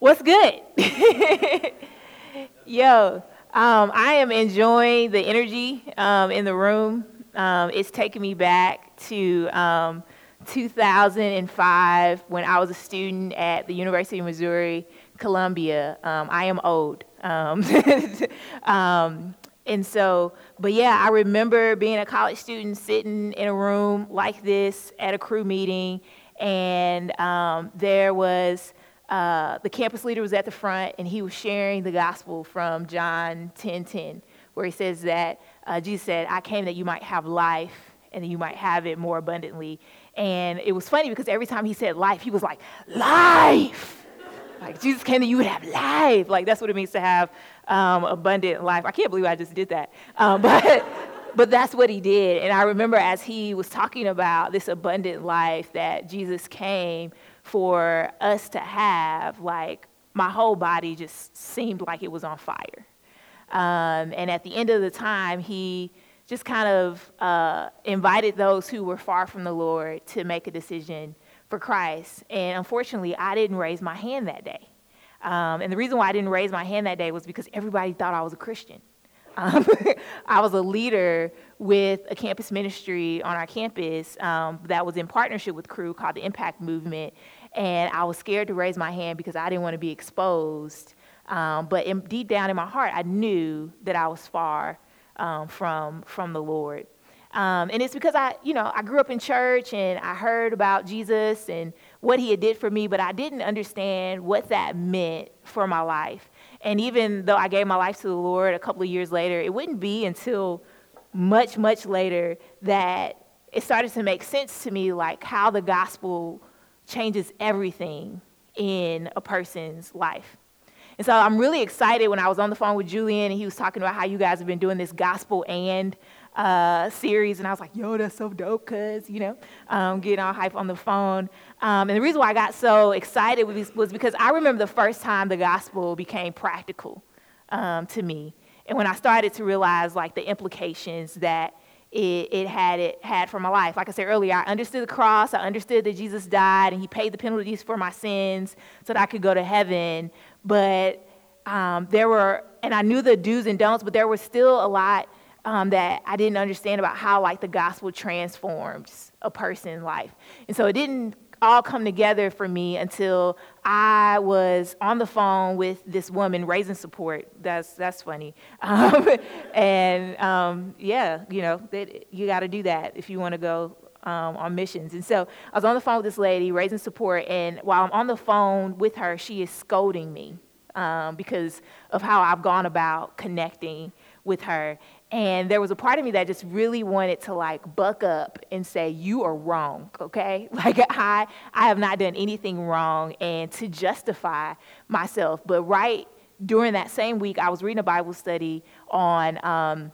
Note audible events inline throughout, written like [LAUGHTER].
What's good? [LAUGHS] Yo, um, I am enjoying the energy um, in the room. Um, it's taking me back to um, 2005 when I was a student at the University of Missouri, Columbia. Um, I am old. [LAUGHS] Um, and so, but yeah, I remember being a college student sitting in a room like this at a Cru meeting, and there was uh, the campus leader was at the front and he was sharing the gospel from John 10 10, where he says that uh, Jesus said, I came that you might have life and that you might have it more abundantly. And it was funny because every time he said life, he was like, Life! like, Jesus came that you would have life. Like, that's what it means to have um, abundant life. I can't believe I just did that. Um, [LAUGHS] but. but that's what he did. And I remember as he was talking about this abundant life that Jesus came for us to have, like, my whole body just seemed like it was on fire. Um, and at the end of the time, he just kind of uh, invited those who were far from the Lord to make a decision for Christ. And unfortunately, I didn't raise my hand that day. Um, and the reason why I didn't raise my hand that day was because everybody thought I was a Christian. Um, [LAUGHS] I was a leader with a campus ministry on our campus um, that was in partnership with Cru called the Impact Movement. And I was scared to raise my hand because I didn't want to be exposed. Um, but in, deep down in my heart, I knew that I was far um, from, from the Lord. Um, and it's because I, you know, I grew up in church and I heard about Jesus and what he had did for me, but I didn't understand what that meant for my life. And even though I gave my life to the Lord a couple of years later, it wouldn't be until much, much later that it started to make sense to me, like how the gospel changes everything in a person's life. And so I'm really excited when I was on the phone with Julian and he was talking about how you guys have been doing this gospel and uh, series. And I was like, yo, that's so dope, cuz, you know, um, getting all hype on the phone. Um, and the reason why I got so excited was, because I remember the first time the gospel became practical um, to me. And when I started to realize like the implications that it, it, had it had for my life. Like I said earlier, I understood the cross. I understood that Jesus died and He paid the penalties for my sins so that I could go to heaven. But um, there were, and I knew the do's and don'ts, but there was still a lot um, that I didn't understand about how like the gospel transforms a person's life. And so it didn't all come together for me until I was on the phone with this woman raising support. That's that's funny, [LAUGHS] um, and um, yeah, you know, that you got to do that if you want to go um, on missions. And so I was on the phone with this lady raising support, and while I'm on the phone with her, she is scolding me um, because of how I've gone about connecting with her. And there was a part of me that just really wanted to like buck up and say, You are wrong, okay? [LAUGHS] Like, I, I have not done anything wrong, and to justify myself. But right during that same week, I was reading a Bible study on, um,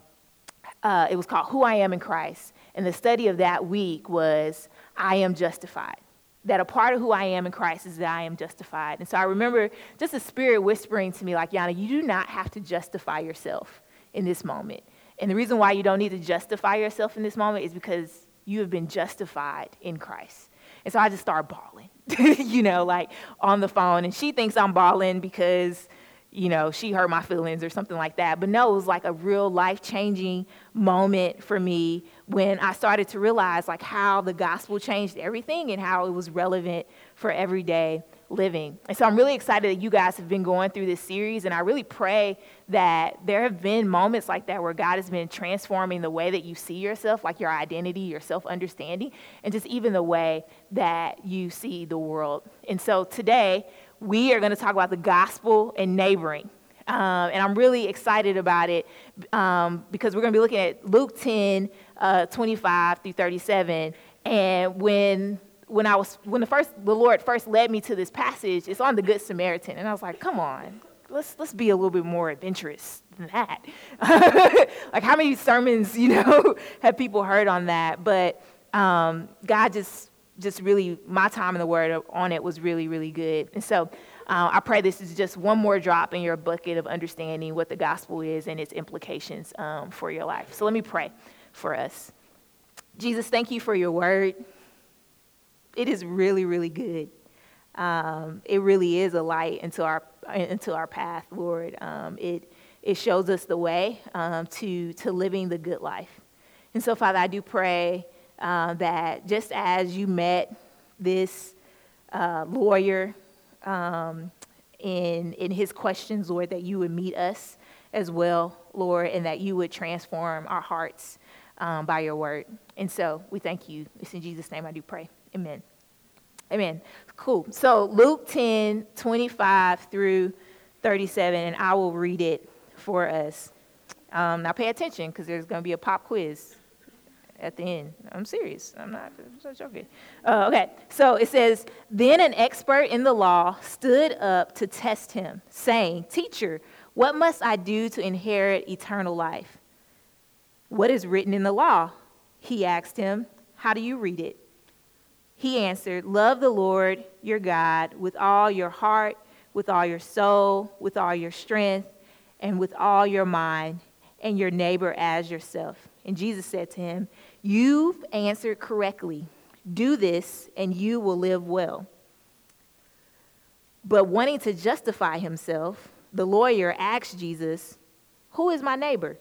uh, it was called Who I Am in Christ. And the study of that week was, I am justified. That a part of who I am in Christ is that I am justified. And so I remember just the Spirit whispering to me, like, Yana, you do not have to justify yourself in this moment and the reason why you don't need to justify yourself in this moment is because you have been justified in Christ. And so I just start bawling, [LAUGHS] you know, like on the phone. And she thinks I'm bawling because, you know, she hurt my feelings or something like that. But no, it was like a real life changing moment for me when I started to realize like how the gospel changed everything and how it was relevant for everyday living. And so I'm really excited that you guys have been going through this series, and I really pray that there have been moments like that where God has been transforming the way that you see yourself, like your identity, your self understanding, and just even the way that you see the world. And so today, we are going to talk about the gospel and neighboring. Um, and I'm really excited about it um, because we're going to be looking at Luke 10, uh, 25 through 37. And when when I was when the first the Lord first led me to this passage, it's on the Good Samaritan, and I was like, come on, let's let's be a little bit more adventurous than that. [LAUGHS] like how many sermons, you know, [LAUGHS] have people heard on that? But um, God just just really my time in the Word on it was really really good, and so. Uh, I pray this is just one more drop in your bucket of understanding what the gospel is and its implications um, for your life. So let me pray for us. Jesus, thank you for your word it is really, really good. um, it really is a light into our into our path, Lord. Um, it it shows us the way um, to to living the good life. And so, Father, I do pray uh, that just as you met this uh, lawyer um, in in his questions, Lord, that you would meet us as well, Lord, and that you would transform our hearts um, by your word. And so we thank you. It's in Jesus' name I do pray. Amen. Amen. Cool. So Luke 10, 25 through 37, and I will read it for us. Um, now pay attention because there's going to be a pop quiz at the end. I'm serious. I'm not I'm joking. Uh, okay. So it says, Then an expert in the law stood up to test him, saying, Teacher, what must I do to inherit eternal life? What is written in the law? He asked him, How do you read it? He answered, Love the Lord your God with all your heart, with all your soul, with all your strength, and with all your mind, and your neighbor as yourself. And Jesus said to him, You've answered correctly. Do this, and you will live well. But wanting to justify himself, the lawyer asked Jesus, Who is my neighbor?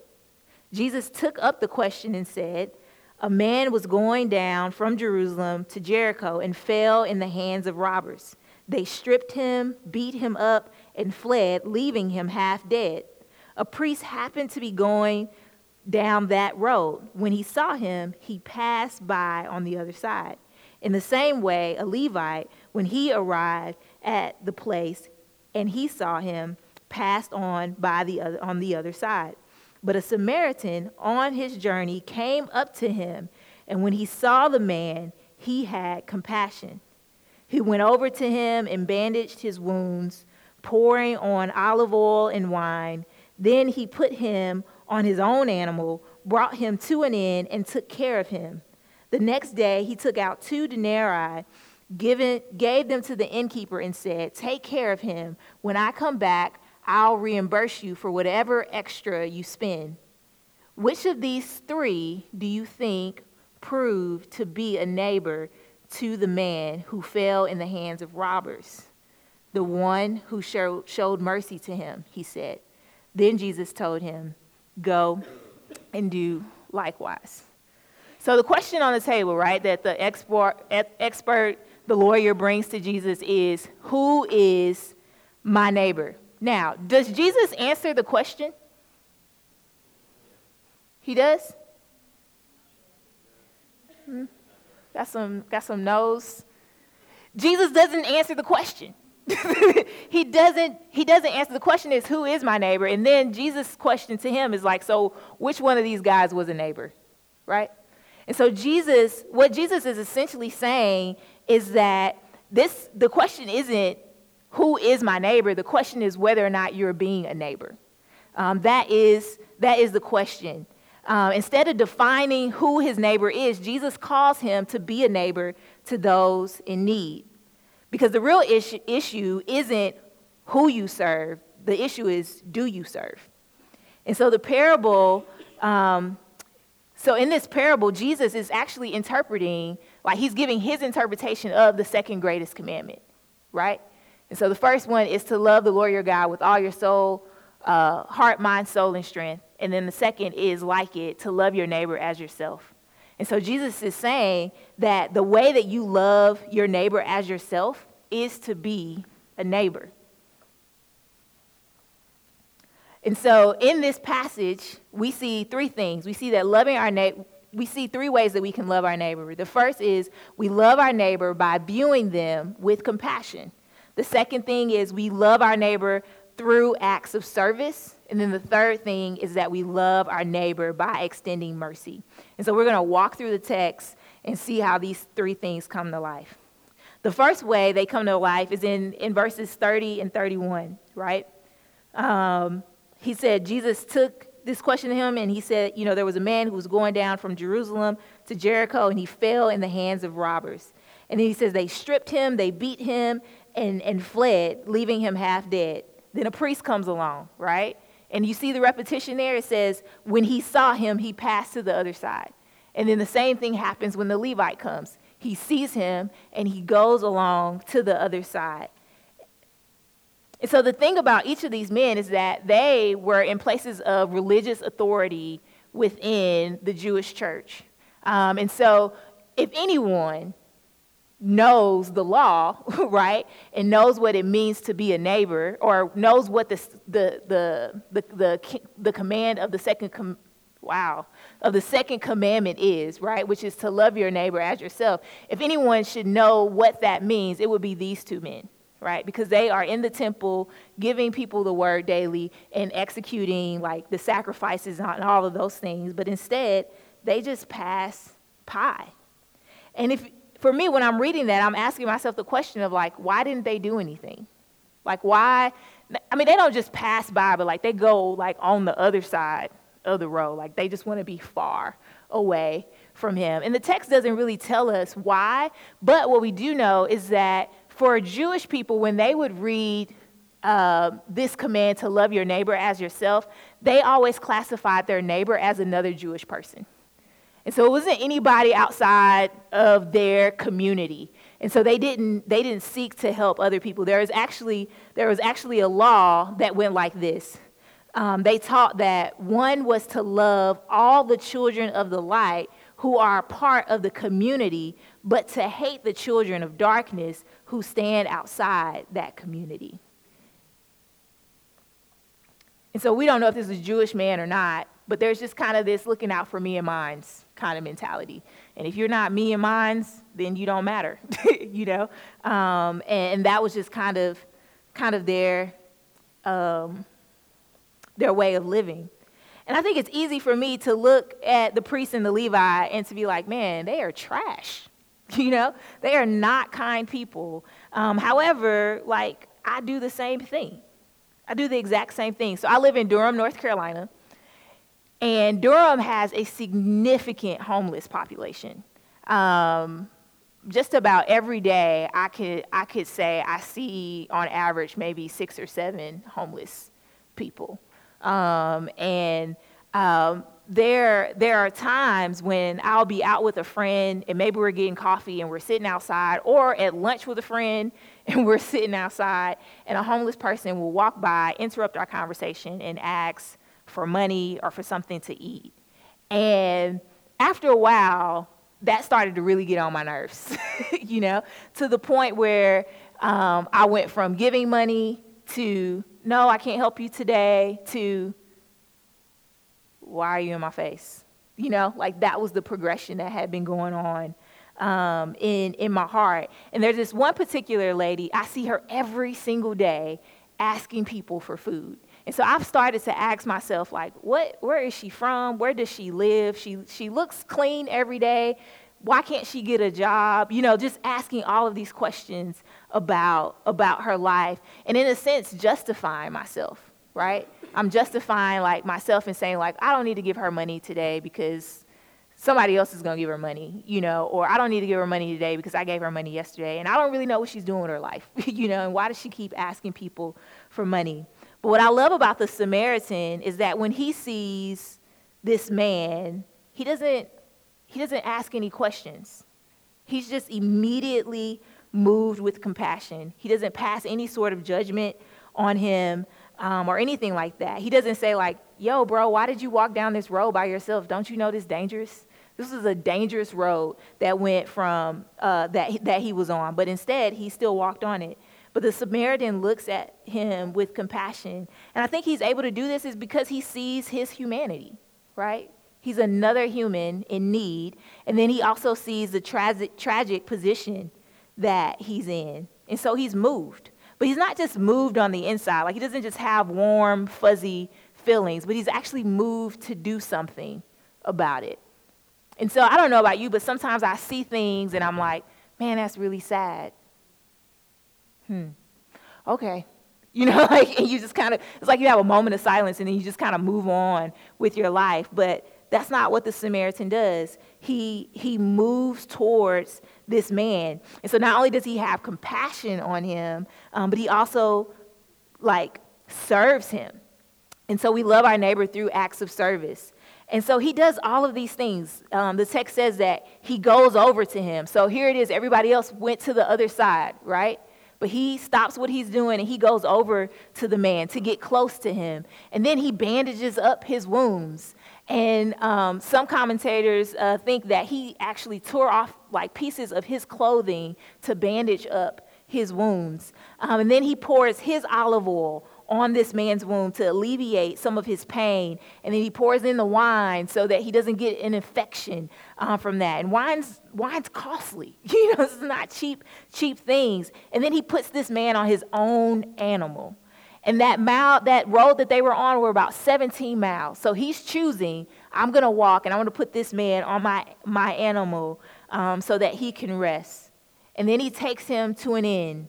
Jesus took up the question and said, A man was going down from Jerusalem to Jericho and fell in the hands of robbers. They stripped him, beat him up, and fled, leaving him half dead. A priest happened to be going down that road. When he saw him, he passed by on the other side. In the same way, a Levite, when he arrived at the place and he saw him, passed on by the other, on the other side. But a Samaritan on his journey came up to him, and when he saw the man, he had compassion. He went over to him and bandaged his wounds, pouring on olive oil and wine. Then he put him on his own animal, brought him to an inn, and took care of him. The next day he took out two denarii, given, gave them to the innkeeper, and said, Take care of him. When I come back, I'll reimburse you for whatever extra you spend. Which of these three do you think proved to be a neighbor to the man who fell in the hands of robbers? The one who showed, mercy to him, he said. Then Jesus told him, Go and do likewise. So, the question on the table, right, that the expert, expert, the lawyer brings to Jesus is Who is my neighbor? Now, does Jesus answer the question? He does? Hmm? Got some got some no's. Jesus doesn't answer the question. [LAUGHS] he doesn't he doesn't answer the question is who is my neighbor? And then Jesus' question to him is like, so which one of these guys was a neighbor? Right? And so Jesus, what Jesus is essentially saying is that this the question isn't who is my neighbor? The question is whether or not you're being a neighbor. Um, that, is, that is the question. Um, instead of defining who his neighbor is, Jesus calls him to be a neighbor to those in need. Because the real issue, issue isn't who you serve, the issue is do you serve? And so the parable, um, so in this parable, Jesus is actually interpreting, like he's giving his interpretation of the second greatest commandment, right? And so the first one is to love the Lord your God with all your soul, uh, heart, mind, soul, and strength. And then the second is like it, to love your neighbor as yourself. And so Jesus is saying that the way that you love your neighbor as yourself is to be a neighbor. And so in this passage, we see three things. We see that loving our neighbor, we see three ways that we can love our neighbor. The first is we love our neighbor by viewing them with compassion. The second thing is we love our neighbor through acts of service. And then the third thing is that we love our neighbor by extending mercy. And so we're going to walk through the text and see how these three things come to life. The first way they come to life is in, in verses 30 and 31, right? Um, he said, Jesus took this question to him and he said, You know, there was a man who was going down from Jerusalem to Jericho and he fell in the hands of robbers. And then he says, They stripped him, they beat him, and, and fled, leaving him half dead. Then a priest comes along, right? And you see the repetition there. It says, when he saw him, he passed to the other side. And then the same thing happens when the Levite comes. he sees him and he goes along to the other side. And so the thing about each of these men is that they were in places of religious authority within the Jewish church. Um, and so if anyone knows the law, [LAUGHS] right, and knows what it means to be a neighbor, or knows what the, the, the, the, the, the command of the second, com- wow, of the second commandment is, right, which is to love your neighbor as yourself. If anyone should know what that means, it would be these two men, right, because they are in the temple giving people the word daily and executing like the sacrifices and all of those things, but instead they just pass pie. And if for me, when I'm reading that, I'm asking myself the question of like, why didn't they do anything? Like, why? I mean, they don't just pass by, but like they go like on the other side of the road. Like they just want to be far away from him. And the text doesn't really tell us why, but what we do know is that for Jewish people, when they would read uh, this command to love your neighbor as yourself, they always classified their neighbor as another Jewish person. And so it wasn't anybody outside of their community. And so they didn't, they didn't seek to help other people. There was actually, there was actually a law that went like this. Um, they taught that one was to love all the children of the light who are part of the community, but to hate the children of darkness who stand outside that community. And so we don't know if this is a Jewish man or not, but there's just kind of this looking out for me and mine's kind of mentality. And if you're not me and mine's, then you don't matter, [LAUGHS] you know? Um, and, and, that was just kind of, kind of their, um, their way of living. And I think it's easy for me to look at the priest and the Levi and to be like, man, they are trash. [LAUGHS] You know, they are not kind people. Um, however, like, I do the same thing. I do the exact same thing. So I live in Durham, North Carolina. And Durham has a significant homeless population. Um, just about every day, I could, I could say I see on average maybe six or seven homeless people. Um, and um, there, there are times when I'll be out with a friend and maybe we're getting coffee and we're sitting outside, or at lunch with a friend [LAUGHS] and we're sitting outside, and a homeless person will walk by, interrupt our conversation, and ask, for money or for something to eat. And after a while, that started to really get on my nerves, [LAUGHS] you know, to the point where um, I went from giving money to, no, I can't help you today, to, why are you in my face? You know, like that was the progression that had been going on um, in, in my heart. And there's this one particular lady, I see her every single day asking people for food. And so I've started to ask myself, like, what, where is she from? Where does she live? She, she looks clean every day. Why can't she get a job? You know, just asking all of these questions about, about her life. And in a sense, justifying myself, right? I'm justifying like myself and saying like, I don't need to give her money today because somebody else is going to give her money, you know, or I don't need to give her money today because I gave her money yesterday and I don't really know what she's doing with her life, [LAUGHS] you know, and why does she keep asking people for money? What I love about the Samaritan is that when he sees this man, he doesn't, he doesn't ask any questions. He's just immediately moved with compassion. He doesn't pass any sort of judgment on him um, or anything like that. He doesn't say, like, yo, bro, why did you walk down this road by yourself? Don't you know this dangerous? This is a dangerous road that went from uh, that, that he was on. But instead, he still walked on it. But the Samaritan looks at him with compassion. And I think he's able to do this is because he sees his humanity, right? He's another human in need. And then he also sees the tragic, tragic position that he's in. And so he's moved. But he's not just moved on the inside. Like he doesn't just have warm, fuzzy feelings, but he's actually moved to do something about it. And so I don't know about you, but sometimes I see things and I'm like, man, that's really sad hmm, okay. [LAUGHS] You know, like, and you just kind of, it's like you have a moment of silence and then you just kind of move on with your life. But that's not what the Samaritan does. He, he moves towards this man. And so not only does he have compassion on him, um, but he also, like, serves him. And so we love our neighbor through acts of service. And so he does all of these things. Um, the text says that he goes over to him. So here it is. Everybody else went to the other side, right? But he stops what he's doing and he goes over to the man to get close to him. And then he bandages up his wounds. And um, some commentators uh, think that he actually tore off like pieces of his clothing to bandage up his wounds. Um, and then he pours his olive oil on this man's wound to alleviate some of his pain. And then he pours in the wine so that he doesn't get an infection uh, from that. And wine's, wine's costly. [LAUGHS] You know, it's not cheap, cheap things. And then he puts this man on his own animal. And that mile, that road that they were on were about 17 miles. So he's choosing, I'm going to walk and I'm going to put this man on my, my animal um, so that he can rest. And then he takes him to an inn.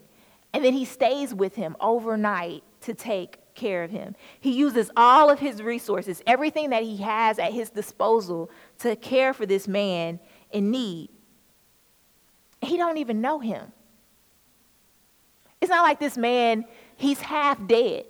And then he stays with him overnight to take care of him. He uses all of his resources, everything that he has at his disposal to care for this man in need. He don't even know him. It's not like this man, he's half dead.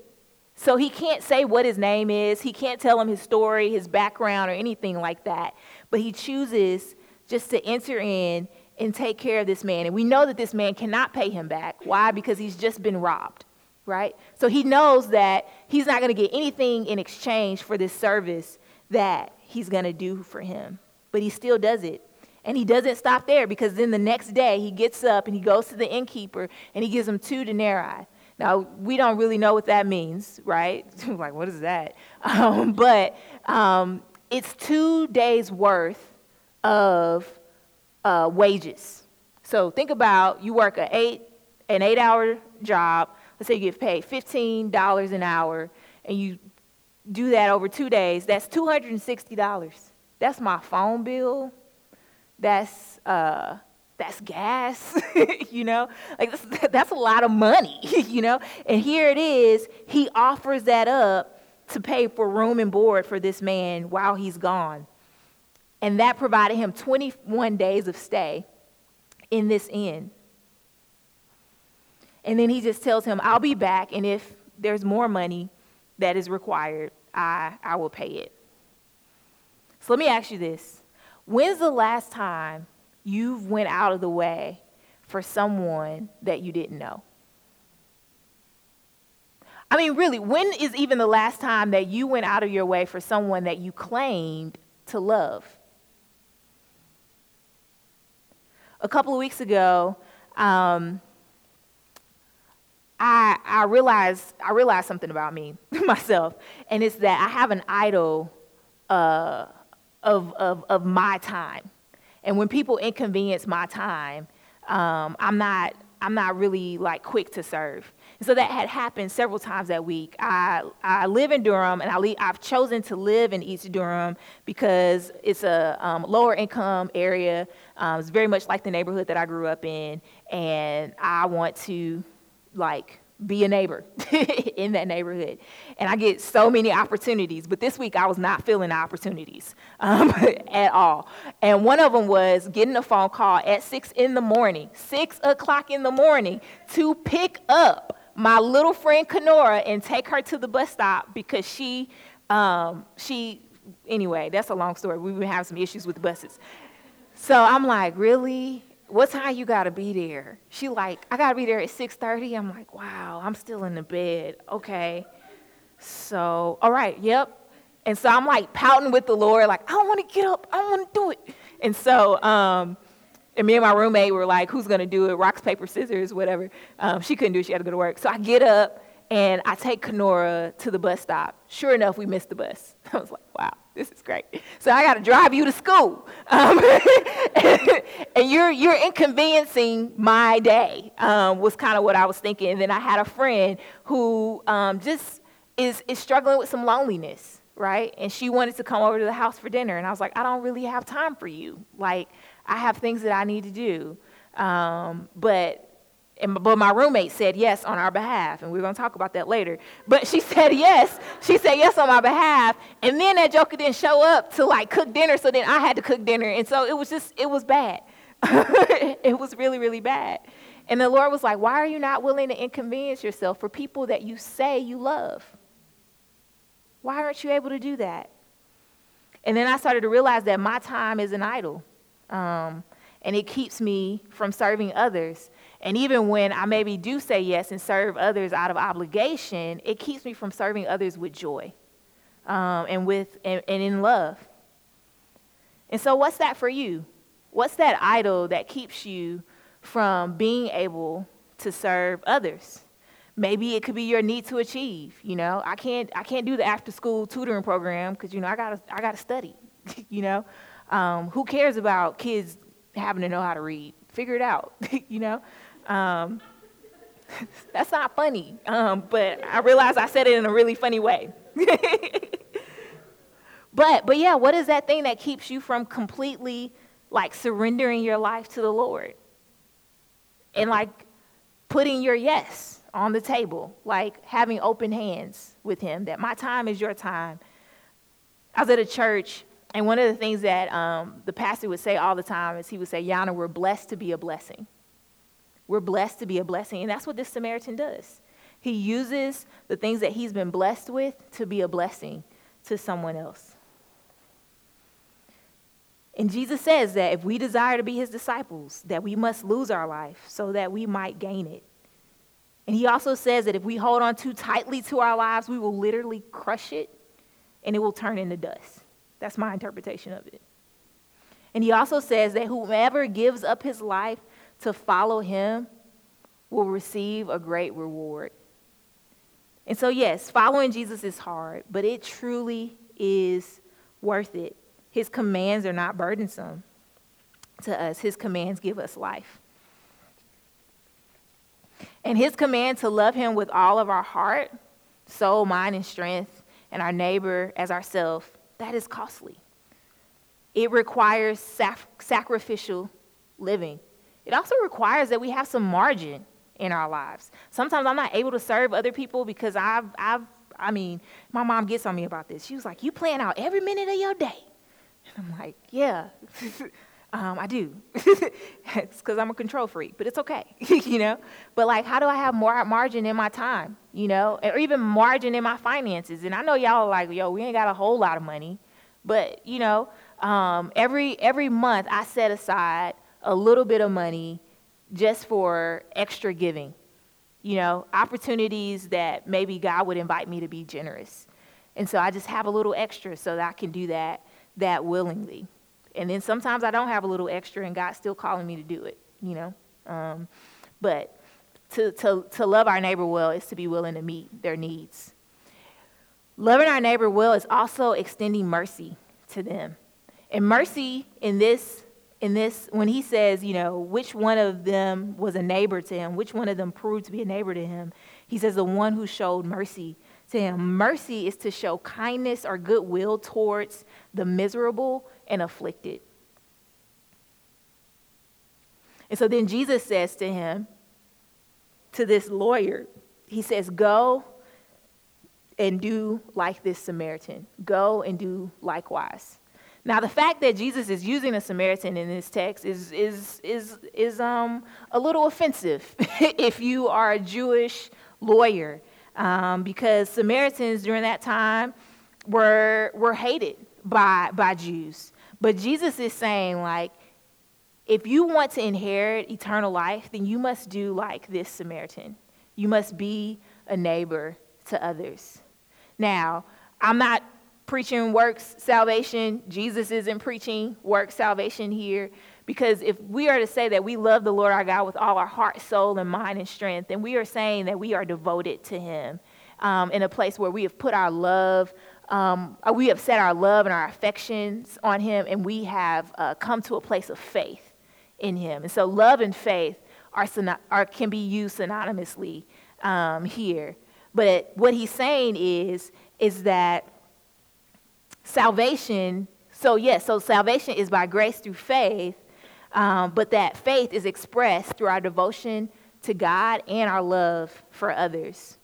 So he can't say what his name is. He can't tell him his story, his background, or anything like that. But he chooses just to enter in and take care of this man. And we know that this man cannot pay him back. Why? Because he's just been robbed right? So he knows that he's not going to get anything in exchange for this service that he's going to do for him. But he still does it. And he doesn't stop there because then the next day he gets up and he goes to the innkeeper and he gives him two denarii. Now, we don't really know what that means, right? [LAUGHS] like, what is that? [LAUGHS] Um, but um, it's two days' worth of uh, wages. So think about you work an eight, an eight hour job let's say you get paid $15 an hour and you do that over two days, that's $260. That's my phone bill. That's, uh, that's gas, [LAUGHS] you know? Like, that's, [LAUGHS] that's a lot of money, [LAUGHS] you know? And here it is, he offers that up to pay for room and board for this man while he's gone. And that provided him 21 days of stay in this inn. And then he just tells him, I'll be back, and if there's more money that is required, I, I will pay it. So let me ask you this. When's the last time you went out of the way for someone that you didn't know? I mean, really, when is even the last time that you went out of your way for someone that you claimed to love? A couple of weeks ago, um, I, I realized I realized something about me [LAUGHS] myself, and it's that I have an idol uh, of, of, of my time. And when people inconvenience my time, um, I'm not I'm not really like quick to serve. And so that had happened several times that week. I, I live in Durham, and I I've chosen to live in East Durham because it's a um, lower income area. Um, it's very much like the neighborhood that I grew up in, and I want to like be a neighbor [LAUGHS] in that neighborhood. And I get so many opportunities, but this week I was not feeling opportunities um, [LAUGHS] at all. And one of them was getting a phone call at six in the morning, six o'clock in the morning, to pick up my little friend Kenora and take her to the bus stop because she, um, she, anyway, that's a long story. We've been having some issues with buses. So I'm like, really? What time you gotta be there? She like, I gotta be there at 6:30. I'm like, wow, I'm still in the bed. Okay. So, all right, yep. And so I'm like pouting with the Lord, like, I don't want to get up, I don't want to do it. And so, um, and me and my roommate were like, who's gonna do it? Rocks, paper, scissors, whatever. Um, she couldn't do it, she had to go to work. So I get up and I take Kenora to the bus stop. Sure enough, we missed the bus. [LAUGHS] I was like, wow this is great. So I got to drive you to school. Um, [LAUGHS] and you're, you're inconveniencing my day, um, was kind of what I was thinking. And then I had a friend who um, just is, is struggling with some loneliness, right? And she wanted to come over to the house for dinner. And I was like, I don't really have time for you. Like, I have things that I need to do. Um, but and, but my roommate said yes on our behalf, and we're going to talk about that later. But she [LAUGHS] said yes. She said yes on my behalf, and then that joker didn't show up to like cook dinner, so then I had to cook dinner, and so it was just it was bad. [LAUGHS] it was really really bad. And the Lord was like, "Why are you not willing to inconvenience yourself for people that you say you love? Why aren't you able to do that?" And then I started to realize that my time is an idol. Um, and it keeps me from serving others. And even when I maybe do say yes and serve others out of obligation, it keeps me from serving others with joy um, and with and, and in love. And so, what's that for you? What's that idol that keeps you from being able to serve others? Maybe it could be your need to achieve. You know, I can't I can't do the after school tutoring program because you know I gotta I gotta study. [LAUGHS] you know, um, who cares about kids having to know how to read? Figure it out. [LAUGHS] you know, um, [LAUGHS] that's not funny. Um, but I realized I said it in a really funny way. [LAUGHS] but but yeah, what is that thing that keeps you from completely like surrendering your life to the Lord? And like putting your yes on the table, like having open hands with him, that my time is your time. I was at a church, and one of the things that um, the pastor would say all the time is he would say, Yana, we're blessed to be a blessing. We're blessed to be a blessing. And that's what this Samaritan does. He uses the things that he's been blessed with to be a blessing to someone else. And Jesus says that if we desire to be his disciples, that we must lose our life so that we might gain it. And he also says that if we hold on too tightly to our lives, we will literally crush it and it will turn into dust. That's my interpretation of it. And he also says that whomever gives up his life to follow him will receive a great reward. And so, yes, following Jesus is hard, but it truly is worth it. His commands are not burdensome to us, His commands give us life. And His command to love Him with all of our heart, soul, mind, and strength, and our neighbor as ourselves, that is costly. It requires sac- sacrificial living. It also requires that we have some margin in our lives. Sometimes I'm not able to serve other people because I've, I've, I mean, my mom gets on me about this. She was like, You plan out every minute of your day. And I'm like, yeah, [LAUGHS] um, I do. [LAUGHS] it's because I'm a control freak, but it's okay, [LAUGHS] you know? But like, how do I have more margin in my time, you know? Or even margin in my finances? And I know y'all are like, yo, we ain't got a whole lot of money. But, you know, um, every, every month I set aside a little bit of money just for extra giving, you know, opportunities that maybe God would invite me to be generous. And so I just have a little extra so that I can do that that willingly. And then sometimes I don't have a little extra and God's still calling me to do it, you know. Um, but to, to, to love our neighbor well is to be willing to meet their needs. Loving our neighbor well is also extending mercy to them. And mercy in this, in this, when he says, you know, which one of them was a neighbor to him, which one of them proved to be a neighbor to him, he says, the one who showed mercy to him. Mercy is to show kindness or goodwill towards the miserable and afflicted. And so then Jesus says to him, to this lawyer, he says, Go and do like this Samaritan. Go and do likewise. Now, the fact that Jesus is using a Samaritan in this text is, is, is, is um, a little offensive [LAUGHS] if you are a Jewish lawyer um, because Samaritans during that time were, were hated by, by Jews. But Jesus is saying, like, if you want to inherit eternal life, then you must do like this Samaritan. You must be a neighbor to others. Now, I'm not preaching works salvation. Jesus isn't preaching works salvation here. Because if we are to say that we love the Lord our God with all our heart, soul, and mind and strength, then we are saying that we are devoted to Him um, in a place where we have put our love, um, uh, we have set our love and our affections on Him, and we have uh, come to a place of faith in Him. And so, love and faith are, are can be used synonymously um, here. But what He's saying is, is that salvation. So yes, so salvation is by grace through faith, um, but that faith is expressed through our devotion to God and our love for others.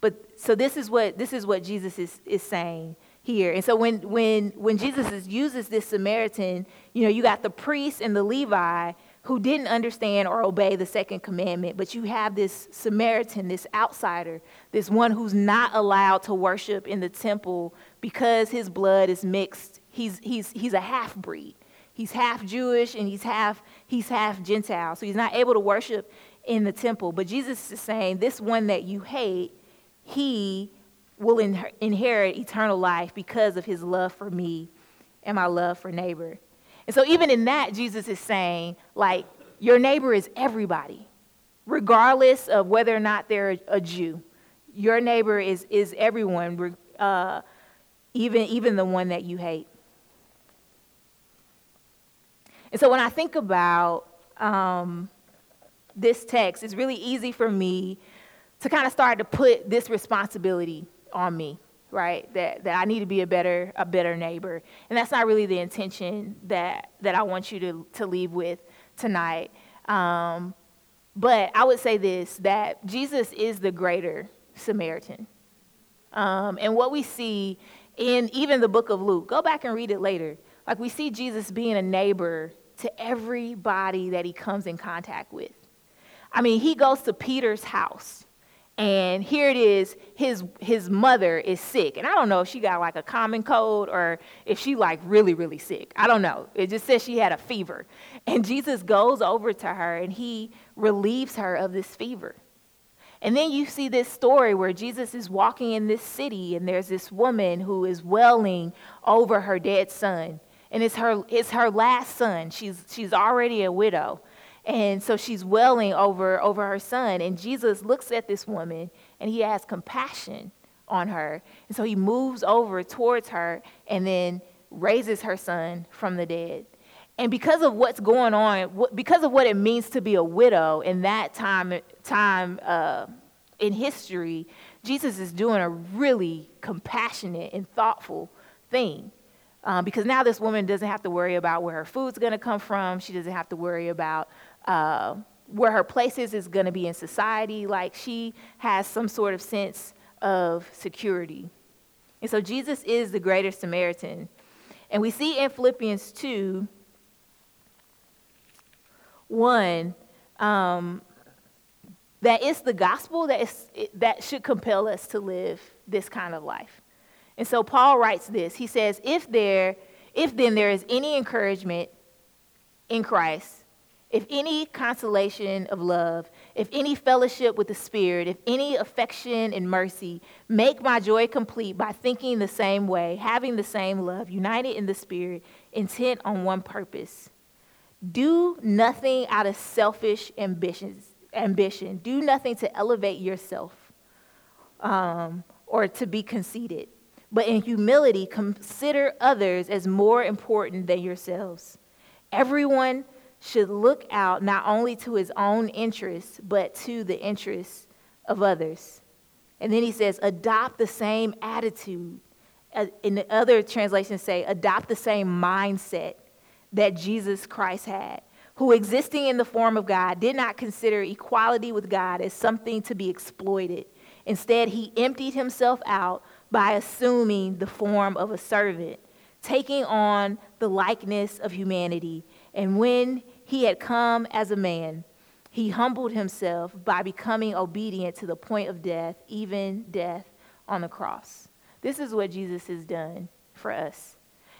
But so this is what this is what Jesus is, is saying here. And so when when when Jesus is, uses this Samaritan, you know, you got the priest and the Levi who didn't understand or obey the second commandment, but you have this Samaritan, this outsider, this one who's not allowed to worship in the temple because his blood is mixed. He's, he's, he's a half breed. He's half Jewish and he's half, he's half Gentile. So he's not able to worship in the temple. But Jesus is saying, This one that you hate, he will in- inherit eternal life because of his love for me and my love for neighbor. And so, even in that, Jesus is saying, like, your neighbor is everybody, regardless of whether or not they're a Jew. Your neighbor is, is everyone, uh, even, even the one that you hate. And so, when I think about um, this text, it's really easy for me to kind of start to put this responsibility on me right? That, that I need to be a better, a better neighbor. And that's not really the intention that, that I want you to, to leave with tonight. Um, but I would say this that Jesus is the greater Samaritan. Um, and what we see in even the book of Luke, go back and read it later. Like we see Jesus being a neighbor to everybody that he comes in contact with. I mean, he goes to Peter's house and here it is his his mother is sick. And i don't know if she got like a common cold or if she like really really sick. I don't know. It just says she had a fever. And jesus goes over to her and he relieves her of this fever and then you see this story where jesus is walking in this city and there's this woman who is wailing over her dead son and it's her it's her last son she's she's already a widow and so she's wailing over, over her son. And Jesus looks at this woman and he has compassion on her. And so he moves over towards her and then raises her son from the dead. And because of what's going on, because of what it means to be a widow in that time, time uh, in history, Jesus is doing a really compassionate and thoughtful thing. Um, because now this woman doesn't have to worry about where her food's going to come from. She doesn't have to worry about uh, where her place is is going to be in society. Like she has some sort of sense of security. And so Jesus is the greater Samaritan. And we see in Philippians 2 1 um, that it's the gospel that, is, that should compel us to live this kind of life. And so Paul writes this. He says, if there, if then there is any encouragement in Christ, if any consolation of love, if any fellowship with the Spirit, if any affection and mercy, make my joy complete by thinking the same way, having the same love, united in the Spirit, intent on one purpose. Do nothing out of selfish ambitions, ambition. Do nothing to elevate yourself um, or to be conceited. But in humility, consider others as more important than yourselves. Everyone should look out not only to his own interests, but to the interests of others. And then he says, adopt the same attitude. Uh, in the other translations say, adopt the same mindset that Jesus Christ had, who existing in the form of God did not consider equality with God as something to be exploited. Instead, he emptied himself out by assuming the form of a servant, taking on the likeness of humanity. And when he had come as a man, he humbled himself by becoming obedient to the point of death, even death on the cross. This is what Jesus has done for us.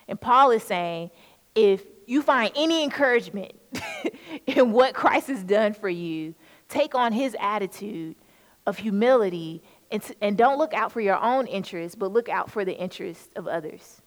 And Paul is saying if you find any encouragement [LAUGHS] in what Christ has done for you, take on his attitude of humility and, and don't look out for your own interests, but look out for the interests of others.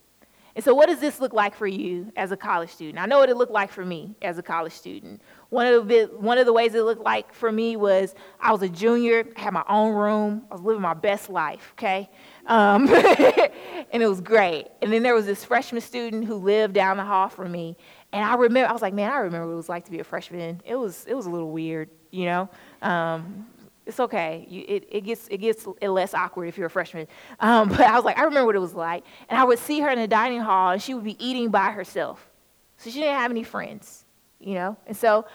And so, what does this look like for you as a college student? I know what it looked like for me as a college student. One of the, one of the ways it looked like for me was I was a junior, had my own room, I was living my best life, okay? Um, [LAUGHS] and it was great. And then there was this freshman student who lived down the hall from me. And I remember, I was like, man, I remember what it was like to be a freshman. It was, it was a little weird, you know? Um, it's okay. You, it, it, gets, it gets less awkward if you're a freshman. [LAUGHS] Um, but I was like, I remember what it was like. And I would see her in the dining hall, and she would be eating by herself. So she didn't have any friends, you know? And so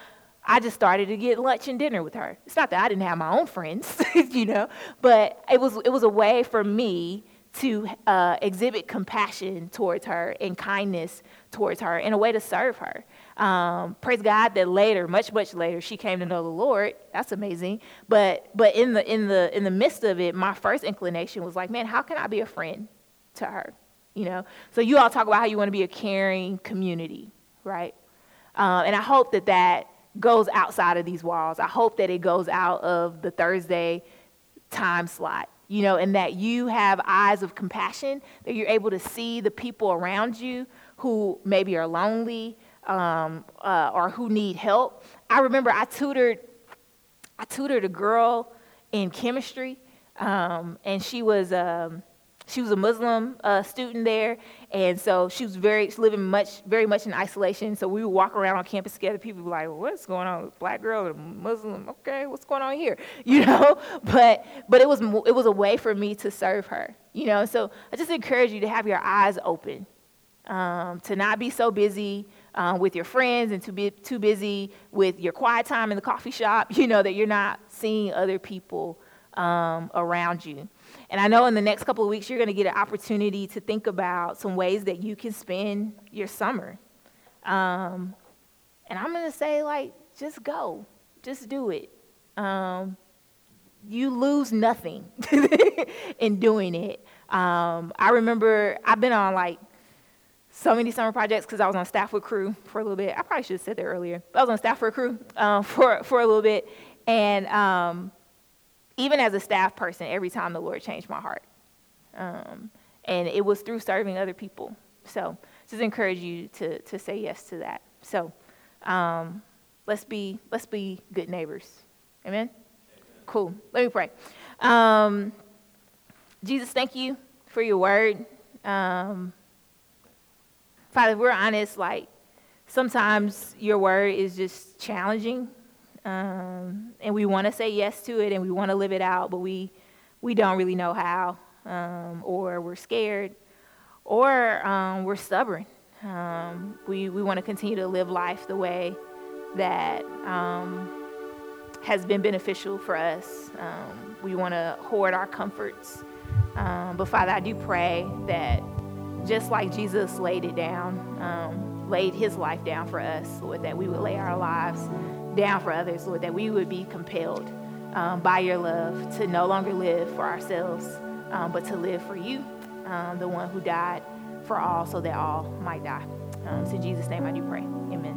I just started to get lunch and dinner with her. It's not that I didn't have my own friends, [LAUGHS] you know, but it was, it was a way for me to uh, exhibit compassion towards her and kindness towards her and a way to serve her. Um, praise God that later, much much later, she came to know the Lord. That's amazing. But but in the in the in the midst of it, my first inclination was like, man, how can I be a friend to her? You know. So you all talk about how you want to be a caring community, right? Um, and I hope that that goes outside of these walls. I hope that it goes out of the Thursday time slot you know, and that you have eyes of compassion, that you're able to see the people around you who maybe are lonely um, uh, or who need help. I remember I tutored, I tutored a girl in chemistry, um, and she was. Um, she was a Muslim uh, student there, and so she was very living much, very much in isolation. So we would walk around on campus together. People would be like, "What's going on? Black girl, Muslim? Okay, what's going on here?" [LAUGHS] You know. But but it was it was a way for me to serve her. You know. So I just encourage you to have your eyes open, um, to not be so busy um, with your friends and to be too busy with your quiet time in the coffee shop. [LAUGHS] You know that you're not seeing other people um, around you. And I know in the next couple of weeks, you're going to get an opportunity to think about some ways that you can spend your summer. Um, and I'm going to say, like, just go, just do it. Um, you lose nothing [LAUGHS] in doing it. Um, I remember I've been on like so many summer projects because I was on staff with Cru for a little bit. I probably should have said that earlier. I was on staff for Cru um, [LAUGHS] for for a little bit, and um, even as a staff person, every time the Lord changed my heart. Um, and it was through serving other people. So just encourage you to, to say yes to that. So um, let's, be, let's be good neighbors. Amen? Cool. Let me pray. Um, Jesus, thank you for your word. Um, Father, we're honest, like sometimes your word is just challenging um, and we want to say yes to it and we want to live it out, but we, we don't really know how, um, or we're scared, or um, we're stubborn. Um, we we want to continue to live life the way that um, has been beneficial for us. Um, we want to hoard our comforts. but Father, I do pray that just like Jesus laid it down, laid his life down for us, Lord, that we would lay our lives down for others, Lord, that we would be compelled um, by your love to no longer live for ourselves, um, but to live for you, um, the one who died for all so that all might die. Um, so in Jesus' name I do pray. Amen.